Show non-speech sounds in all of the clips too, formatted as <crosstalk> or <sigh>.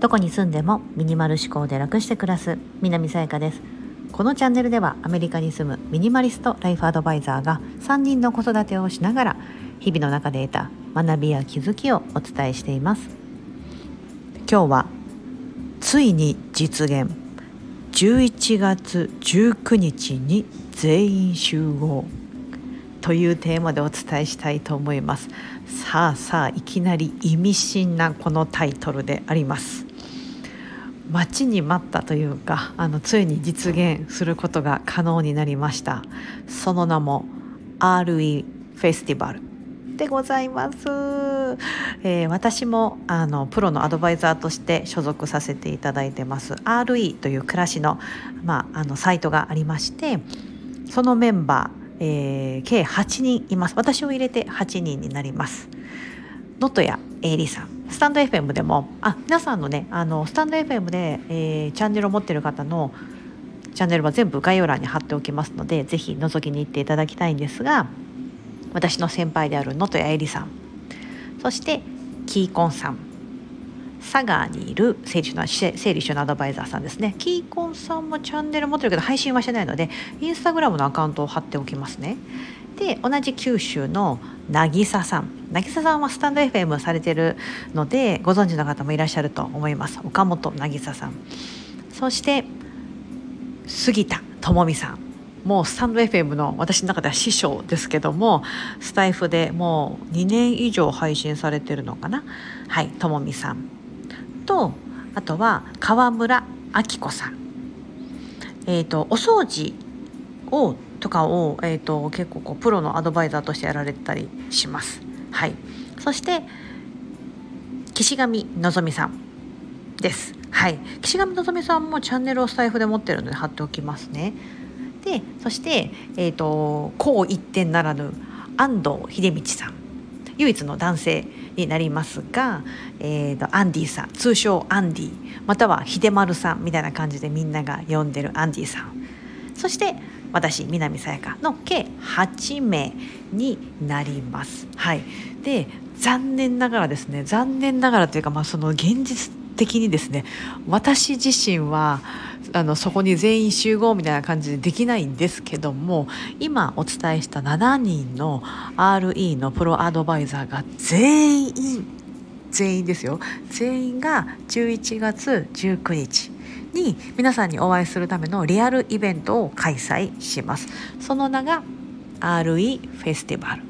どこに住んでもミニマル思考で楽して暮らす南さやかです。このチャンネルではアメリカに住むミニマリストライフアドバイザーが3人の子育てをしながら日々の中で得た学びや気づきをお伝えしています。今日はついに実現。11月19日に全員集合。というテーマでお伝えしたいと思います。さあさあいきなり意味深なこのタイトルであります。待ちに待ったというかあのついに実現することが可能になりました。その名も RE フェスティバルでございます、えー、私もあのプロのアドバイザーとして所属させていただいてます。RE という暮らしの,、まあ、あのサイトがありましてそのメンバー、えー、計8人います。私を入れて8人になります。能登谷えりさん。スタンド FM でもあ皆さんのねあのスタンド FM で、えー、チャンネルを持ってる方のチャンネルは全部概要欄に貼っておきますのでぜひ覗きに行っていただきたいんですが私の先輩である能登谷絵里さん。そしてキーコンさん。佐賀にいる整理の整理収納アドバイザーさんですね。キーコンさんもチャンネル持ってるけど配信はしてないのでインスタグラムのアカウントを貼っておきますね。で同じ九州の渚さん。渚さんはスタンド FM されてるのでご存知の方もいらっしゃると思います。岡本渚さん。そして杉田智美さん。もうスタンド FM の私の中では師匠ですけどもスタイフでもう2年以上配信されてるのかな。はい智美さん。とあとは川村明子さんえ、ー、とお掃除をとかを、えーと、結構こうプロのアドバイザーとしてやられたりします。はい、そして岸上のぞみさんです。はい、岸上のぞみさんもチャンネルをスタイフで持ってるので貼っておきますね。でそして、えーと、こう一点ならぬ安藤秀道さん唯一の男性になりますが、えーと、とアンディさん通称アンディまたは秀丸さんみたいな感じでみんなが呼んでるアンディさんそして私南さやかの計8名になります。はい、で残念ながらですね残念ながらというか、まあ、その現実的にですね私自身はあのそこに全員集合みたいな感じでできないんですけども今お伝えした7人の RE のプロアドバイザーが全員全員ですよ。全員が11月19日に皆さんにお会いするためのリアルイベントを開催します。その名が RE フェスティバル。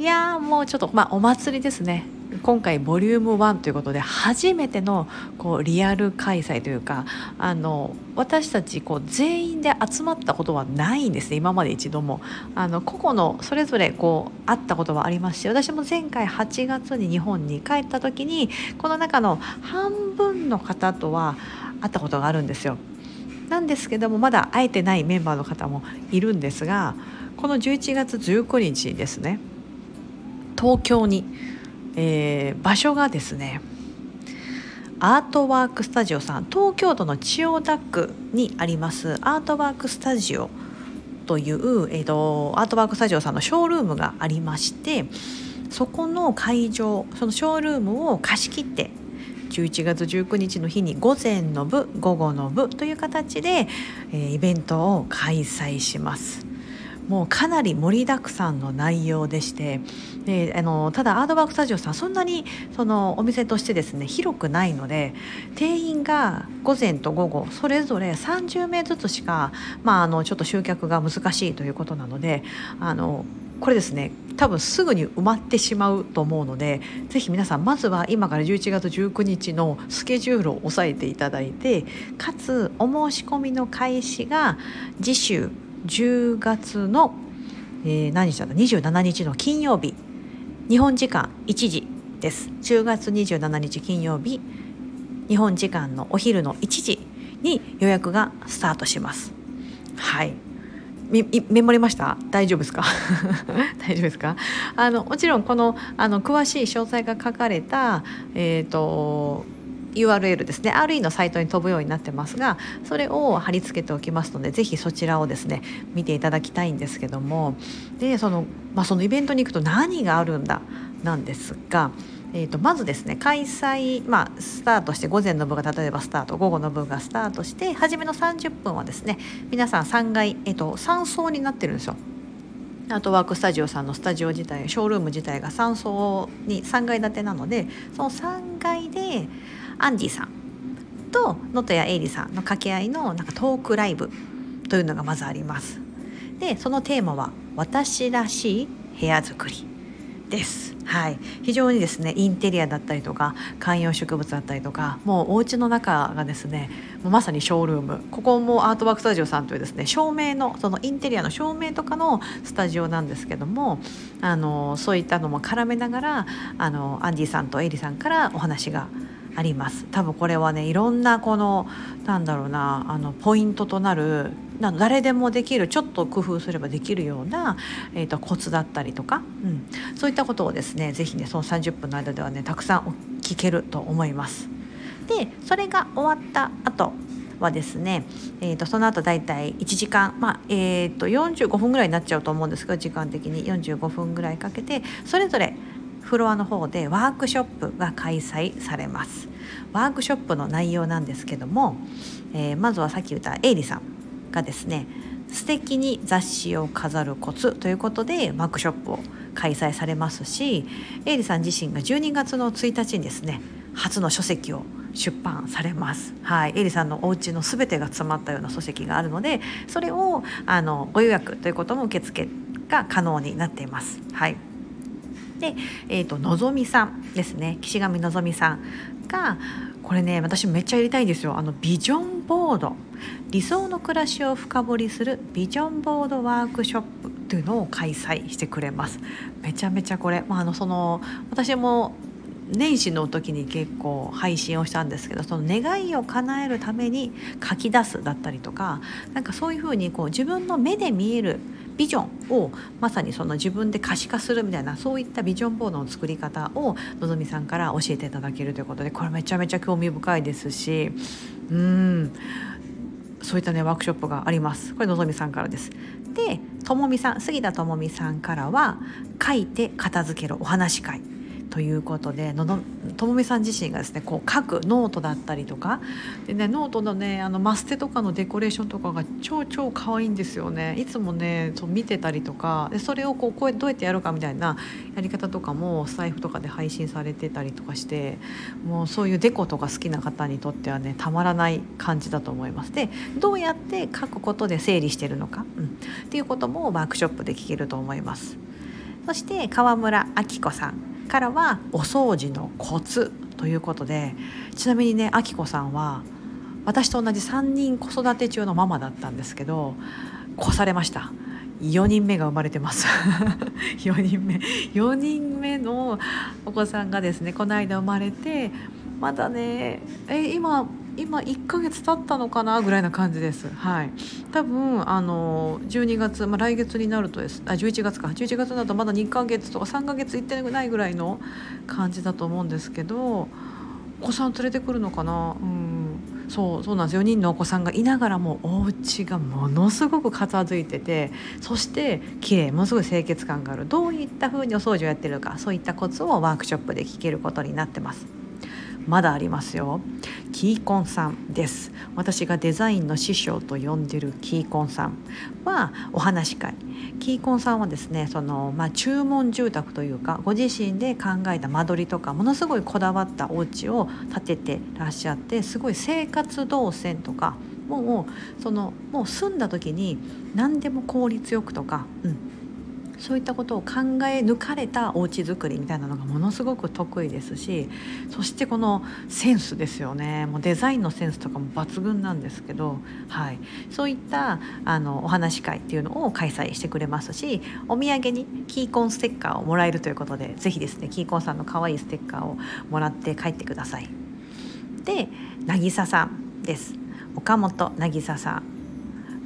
いやもうちょっとまあお祭りですね。今回ボリューム1ということで初めてのこうリアル開催というかあの私たちこう全員で集まったことはないんですね今まで一度も。あの個々のそれぞれこう会ったことはありますし私も前回8月に日本に帰った時にこの中の半分の方とは会ったことがあるんですよ。なんですけどもまだ会えてないメンバーの方もいるんですがこの11月19日ですね。東京にえー、場所がですねアートワークスタジオさん東京都の千代田区にありますアートワークスタジオという、えーと、アートワークスタジオさんのショールームがありましてそこの会場そのショールームを貸し切って11月19日の日に午前の部午後の部という形で、えー、イベントを開催します。もうかなり盛りだくさんの内容でしてであのただアートワークスタジオさんそんなにそのお店としてですね広くないので定員が午前と午後それぞれ30名ずつしか、まあ、あのちょっと集客が難しいということなのであのこれですね多分すぐに埋まってしまうと思うのでぜひ皆さんまずは今から11月19日のスケジュールを押さえていただいてかつお申し込みの開始が次週10月の、えー、何日だった？27日の金曜日。日本時間1時です。10月27日金曜日。日本時間のお昼の1時に予約がスタートします。はい。メモりました？大丈夫ですか？<laughs> 大丈夫ですか？あのもちろんこのあの詳しい詳細が書かれた、えーと URL ですね RE のサイトに飛ぶようになってますがそれを貼り付けておきますのでぜひそちらをですね見ていただきたいんですけどもでその,、まあ、そのイベントに行くと何があるんだ？なんですが。えー、とまずですね開催、まあ、スタートして午前の部が例えばスタート午後の部がスタートして初めの30分はですね皆さん3階、えー、と3層になってるんですよ。アートワークスタジオさんのスタジオ自体ショールーム自体が3層に3階建てなのでその3階でアンジーさんと能登谷絵里さんの掛け合いのなんかトークライブというのがまずあります。でそのテーマは「私らしい部屋作り」です。はい、非常にですねインテリアだったりとか観葉植物だったりとかもうお家の中がですねもうまさにショールームここもアートワークスタジオさんというですね照明のそのインテリアの照明とかのスタジオなんですけどもあのそういったのも絡めながらあのアンディさんとエリさんからお話があります多分これはねいろんなこのなんだろうなあのポイントとなるな誰でもできるちょっと工夫すればできるような、えーと、コツだったりとか、うん、そういったことをですね是非ねその30分の間ではねたくさん聞けると思います。でそれが終わった後はですね、えーと、その後だいたい1時間、まあえーと、と45分ぐらいになっちゃうと思うんですけど時間的に45分ぐらいかけてそれぞれフロアの方でワークショップが開催されますワークショップの内容なんですけども、えー、まずはさっき言ったエイリさんがですね素敵に雑誌を飾るコツということでワークショップを開催されますしエイリさん自身が12月の1日にですね初の書籍を出版されます。はい、エリさんのお家のすべてが詰まったような書籍があるので、それをあのご予約ということも受付が可能になっています。はい。で、えっ、ー、とのぞみさんですね、岸上のぞみさんがこれね私めっちゃやりたいんですよ。あのビジョンボード。理想の暮らしを深掘りするビジョンボードワークショップというのを開催してくれます。めちゃめちゃこれ、まあ、あのその私も年始の時に結構配信をしたんですけどその願いを叶えるために書き出すだったりとかなんかそういうふうにこう自分の目で見えるビジョンをまさにその自分で可視化するみたいなそういったビジョンボードの作り方をのぞみさんから教えていただけるということでこれめちゃめちゃ興味深いですしうん。そういったねワークショップがあります。これのぞみさんからです。でともみさん杉田ともみさんからは書いて片付けるお話会。ということでののともみさん自身がですねこう書くノートだったりとか。でねノートのねあのマステとかのデコレーションとかが超超可愛いんですよね。いつもねそう見てたりとか。でそれをこうこうどうやってやるかみたいなやり方とかもスタイフとかで配信されてたりとかして。もうそういうデコとか好きな方にとってはねたまらない感じだと思います。でどうやって書くことで整理してるのか、うん、っていうこともワークショップで聞けると思います。そして川村明子さん。からはお掃除のコツということでちなみにねあきこさんは私と同じ3人子育て中のママだったんですけど越されました。4人目が生まれてます。<laughs> 4人目。4人目のお子さんがですねこの間生まれてまだねえ今今1ヶ月経ったのかなぐらいな感じです。はい。多分あの12月、まあ、来月になるとです。あ11月か。11月だとまだ2ヶ月とか3ヶ月いってないぐらいの感じだと思うんですけどお子さん連れてくるのかな？うん。そうそうなんです。4人のお子さんがいながらもお家がものすごく片付いててそして綺麗ものすごい清潔感がある。どういった風にお掃除をやってるかそういったコツをワークショップで聞けることになってます。まだありますよ。キーコンさんです。私がデザインの師匠と呼んでるキーコンさんはお話し会。キーコンさんはですねその、まあ、注文住宅というかご自身で考えた間取りとかものすごいこだわったお家を建ててらっしゃってすごい生活動線とかもうそのもう住んだ時に何でも効率よくとか、うん、そういったことを考え抜かれたお家作りみたいなのがものすごく得意ですしそしてこのセンスですよね。もうデザインのセンスとかも抜群なんですけど、はい、そういったあのお話し会っていうのを開催してくれますしお土産にキーコンステッカーをもらえるということで是非ですねキーコンさんの可愛いステッカーをもらって帰ってください。で渚さんです。岡本渚さん。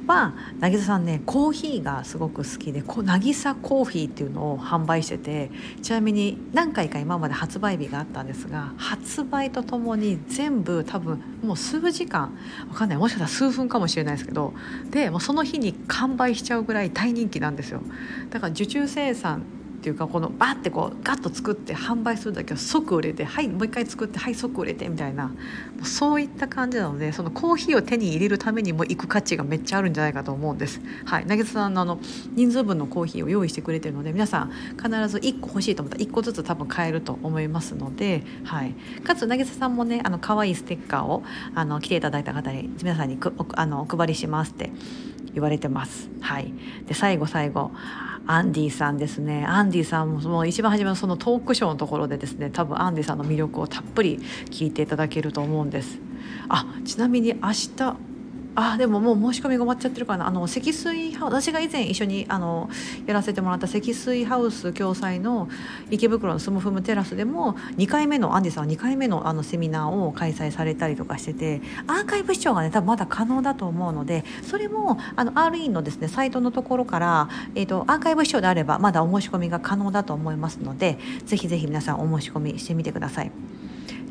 は渚さんねコーヒーがすごく好きでこう渚コーヒーっていうのを販売しててちなみに何回か今まで発売日があったんですが発売とともに全部多分もう数時間わかんないもしかしたら数分かもしれないですけどでもうその日に完売しちゃうぐらい大人気なんですよ。だから受注生産っていうかこのバッてこうガッと作って販売するだけは即売れてはいもう一回作ってはい即売れてみたいな。そういった感じなのでそのコーヒーを手に入れるためにも行く価値がめっちゃあるんじゃないかと思うんです。はい、渚さんのあの人数分のコーヒーを用意してくれてるので皆さん必ず1個欲しいと思ったら1個ずつ多分買えると思いますので、はい、かつ渚さんもねあの可愛いステッカーをあの来ていただいた方に皆さんにくあのお配りしますって言われてます。はい、で最後最後。アンディさんですね。アンディさんももう一番初めのそのトークショーのところでですね多分アンディさんの魅力をたっぷり聞いていただけると思うんです。あちなみに明日あでももう申し込みが終わっちゃってるかなあの積水私が以前一緒にあのやらせてもらった積水ハウス共催の池袋のスムフムテラスでも2回目のアンディさんは2回目のあのセミナーを開催されたりとかしててアーカイブ視聴がね多分まだ可能だと思うのでそれもあの RE のですねサイトのところから、えーと、アーカイブ視聴であればまだお申し込みが可能だと思いますのでぜひぜひ皆さんお申し込みしてみてください。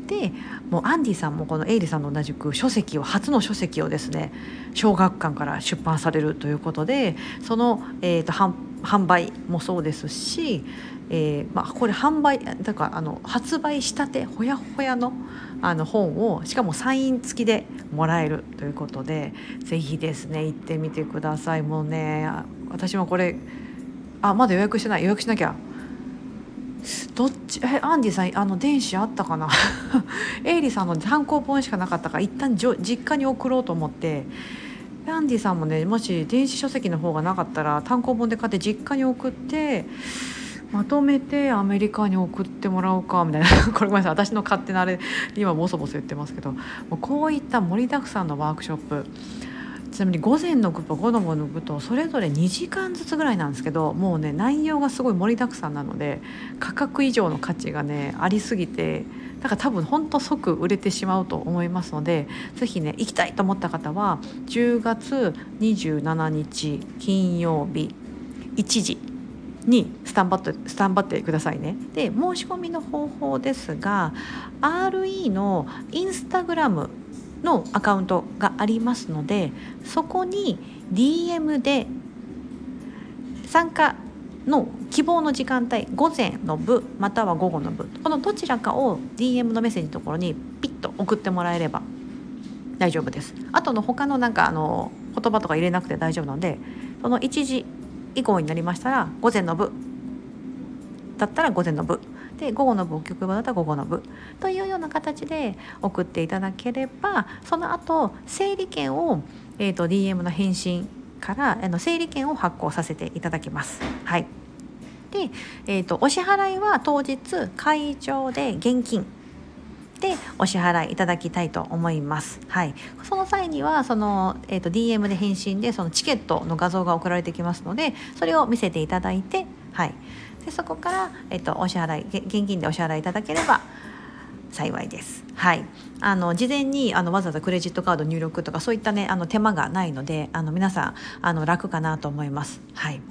でもうアンディさんもこのエイリさんと同じく書籍を初の書籍をですね小学館から出版されるということでその、えーと、販売もそうですし、えーまあ、これ販売だからあの発売したてほやほやのあの本をしかもサイン付きでもらえるということでぜひですね行ってみてください。もうね私もこれあまだ予約してない予約しなきゃどっち？えアンディさんあの電子あったかな？<laughs> エイリさんの単行本しかなかったから一旦じょ実家に送ろうと思って。アンディさんもねもし電子書籍の方がなかったら単行本で買って実家に送ってまとめてアメリカに送ってもらおうかみたいな。<laughs> これごめんなさい。私の勝手なあれ今ボソボソ言ってますけど。もうこういった盛りだくさんのワークショップ。ちなみに午前の部と午後の部とそれぞれ2時間ずつぐらいなんですけどもうね内容がすごい盛りだくさんなので価格以上の価値がねありすぎてだから多分ほんと即売れてしまうと思いますので是非ね行きたいと思った方は10月27日金曜日1時にスタンバってスタンバってくださいね。で申し込みの方法ですが RE のインスタグラムのアカウントがありますのでそこに DM で参加の希望の時間帯午前の部または午後の部このどちらかを DM のメッセージのところにピッと送ってもらえれば大丈夫です。あとの他のなんかあの言葉とか入れなくて大丈夫なのでその1時以降になりましたら午前の部だったら午前の部で午後の部局部だったら午後の部というような形で送っていただければその後整理券を、えーと、DM の返信からあの整理券を発行させていただきます。はいで、えーと、お支払いは当日会場で現金でお支払いいただきたいと思います。はい、その際にはその、えーと DM で返信でそのチケットの画像が送られてきますのでそれを見せていただいて、はい、でそこから、えっと、お支払い現金でお支払いいただければ幸いです。はい、あの事前にあのわざわざクレジットカード入力とかそういったねあの手間がないのであの皆さんあの楽かなと思います。はい。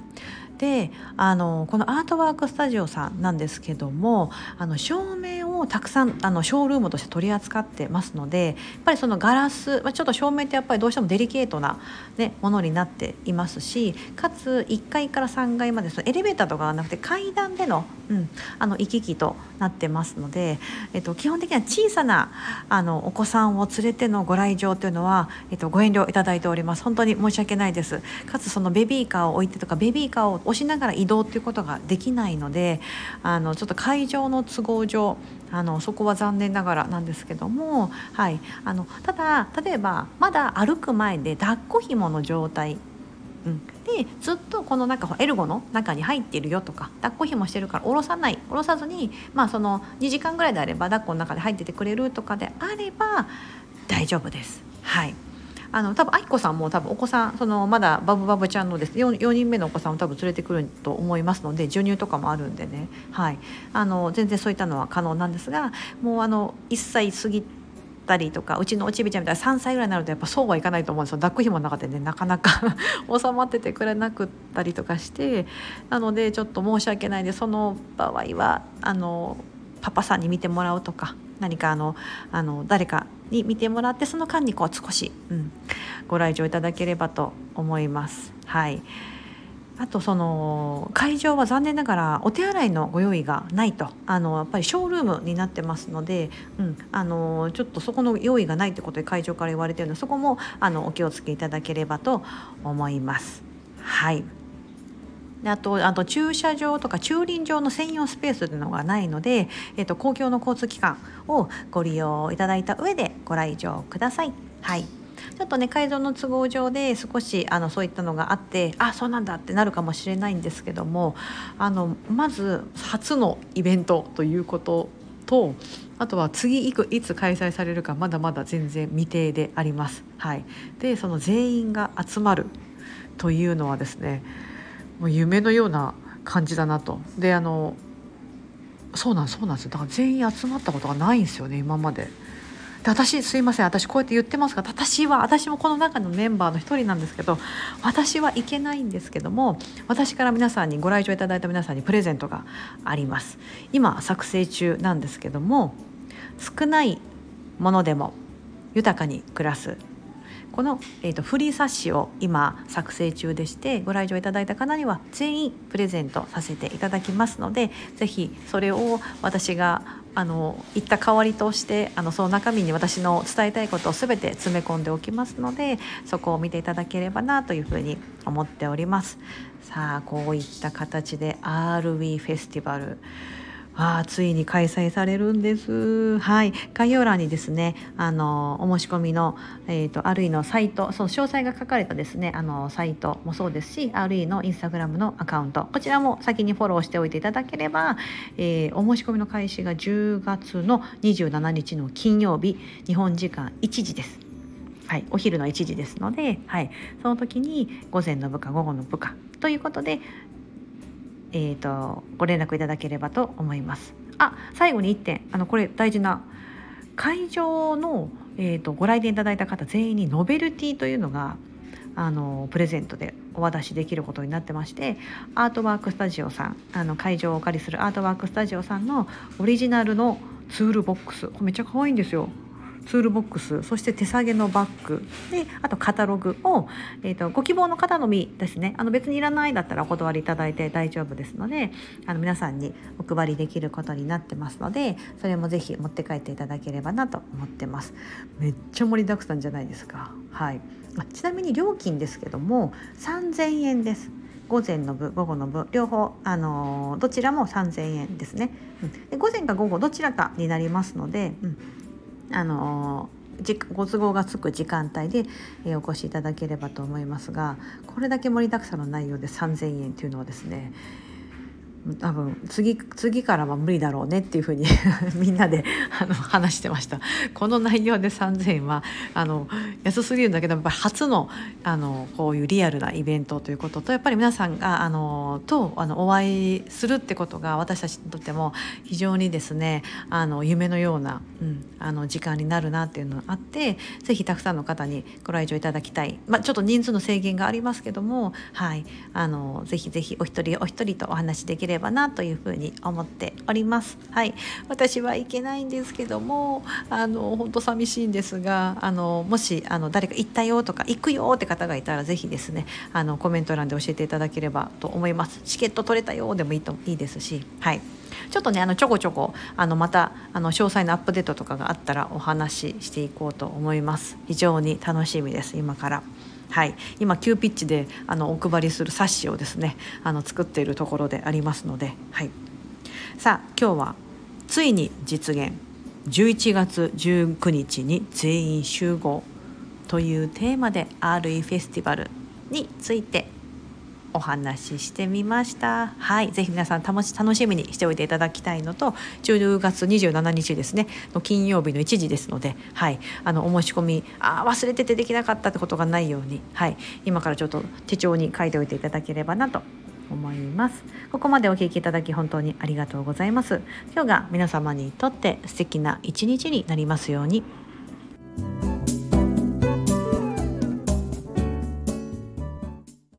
であのこのアートワークスタジオさんなんですけどもあの照明をたくさんあのショールームとして取り扱ってますのでやっぱりそのガラス、まあ、ちょっと照明ってやっぱりどうしてもデリケートな、ね、ものになっていますしかつ1階から3階までそのエレベーターとかがなくて階段での,、うん、あの行き来となってますので、えっと、基本的には小さなあのお子さんを連れてのご来場というのは、えっと、ご遠慮いただいております。本当に申し訳ないです。かつそのベビーカーを置いてとかベビーカーを押しながら移動っていうことができないのであのちょっと会場の都合上あのそこは残念ながらなんですけども、はい、あのただ例えばまだ歩く前で抱っこ紐の状態うん、でずっとこの中エルゴの中に入っているよとか抱っこ紐してるから下ろさない下ろさずに、まあ、その2時間ぐらいであれば抱っこの中で入っててくれるとかであれば大丈夫です。はい。あの多分愛子さんも多分お子さんそのまだバブバブちゃんのです。4, 4人目のお子さんを多分連れてくると思いますので授乳とかもあるんでね、はい、あの全然そういったのは可能なんですがもうあの1歳過ぎたりとかうちのおちびちゃんみたいな3歳ぐらいになるとやっぱそうはいかないと思うんですよ。抱っこ紐の中でねなかなか <laughs> 収まっててくれなくったりとかしてなのでちょっと申し訳ないんでその場合はあのパパさんに見てもらうとか何かあのあの誰かに見てもらってその間にこう少し、うん、ご来場いただければと思います。はいあとその会場は残念ながらお手洗いのご用意がないとあのやっぱりショールームになってますので、うん、あのちょっとそこの用意がないってことで会場から言われてるのでそこもあのお気をつけいただければと思います。はいあとあと駐車場とか駐輪場の専用スペースというのがないので、えっと、公共の交通機関をご利用いただいた上でご来場ください。はいちょっとね会場の都合上で少しあのそういったのがあってあそうなんだってなるかもしれないんですけどもあのまず初のイベントということとあとは次いくいつ開催されるかまだまだ全然未定であります。はい、でその全員が集まるというのはですねもう夢のような感じだなと。であのそうなんそうなんですよだから全員集まったことがないんですよね今まで。で私すいません私こうやって言ってますが私は私もこの中のメンバーの一人なんですけど私はいけないんですけども私から皆さんにご来場いただいた皆さんにプレゼントがあります今作成中なんですけども少ないものでも豊かに暮らすこの、えーと、フリー冊子を今作成中でしてご来場いただいた方には全員プレゼントさせていただきますので是非それを私があの言った代わりとしてあのその中身に私の伝えたいことを全て詰め込んでおきますのでそこを見ていただければなというふうに思っております。さあこういった形で RW フェスティバルあついに開催されるんです。はい、概要欄にですね、あのお申し込みのえっ、ー、と RE のサイト、その詳細が書かれたですね、あのサイトもそうですし、RE のインスタグラムのアカウント、こちらも先にフォローしておいていただければ、えー、お申し込みの開始が10月の27日の金曜日、日本時間1時です。はい、お昼の1時ですので、はい、その時に午前の部下午後の部下ということでえーと、ご連絡いただければと思います。あ最後に1点あのこれ大事な会場の、えーと、ご来店いただいた方全員にノベルティというのがあのプレゼントでお渡しできることになってましてアートワークスタジオさんあの会場をお借りするアートワークスタジオさんのオリジナルのツールボックスめっちゃ可愛いんですよ。ツールボックスそして手提げのバッグであとカタログを、えーと、ご希望の方のみですね。あの別にいらないだったらお断りいただいて大丈夫ですのであの皆さんにお配りできることになってますのでそれもぜひ持って帰っていただければなと思ってます。めっちゃ盛りだくさんじゃないですか。はい。ちなみに料金ですけども3000円です。午前の部午後の部。両方、あのー、どちらも3,000円ですね、うん、で午前か午後どちらかになりますので、うん、あのご都合がつく時間帯で、えお越しいただければと思いますがこれだけ盛りだくさんの内容で3,000円というのはですね多分次次からは無理だろうねっていうふうに <laughs> みんなであの話してました。この内容で3,000円はあの安すぎるんだけどやっぱり初のあのこういうリアルなイベントということとやっぱり皆さんがあのとあのお会いするってことが私たちにとっても非常にですねあの夢のような、うん、あの時間になるなっていうのがあって是非たくさんの方にご来場いただきたい、まあ、ちょっと人数の制限がありますけどもはい。あのぜひぜひお一人お一人とお話しできればればなというふうに思っております。はい、私はいけないんですけどもあの本当寂しいんですがあのもしあの誰か行ったよとか行くよって方がいたら是非ですねあのコメント欄で教えていただければと思います。チケット取れたよでもいいといいですし、はい。ちょっとねあのちょこちょこあのまたあの詳細なアップデートとかがあったらお話ししていこうと思います。非常に楽しみです今から。はい、今急ピッチであのお配りする冊子をですねあの作っているところでありますので、はい、さあ今日はついに実現。11月19日に全員集合というテーマで RE フェスティバルについてお話ししてみました。はい。ぜひ皆さん楽し楽しみにしておいていただきたいのと10月27日ですね。の金曜日の1時ですのではい。あのお申し込みあ忘れててできなかったってことがないようにはい。今からちょっと手帳に書いておいていただければなと思います。ここまでお聞きいただき本当にありがとうございます。今日が皆様にとって素敵な一日になりますように。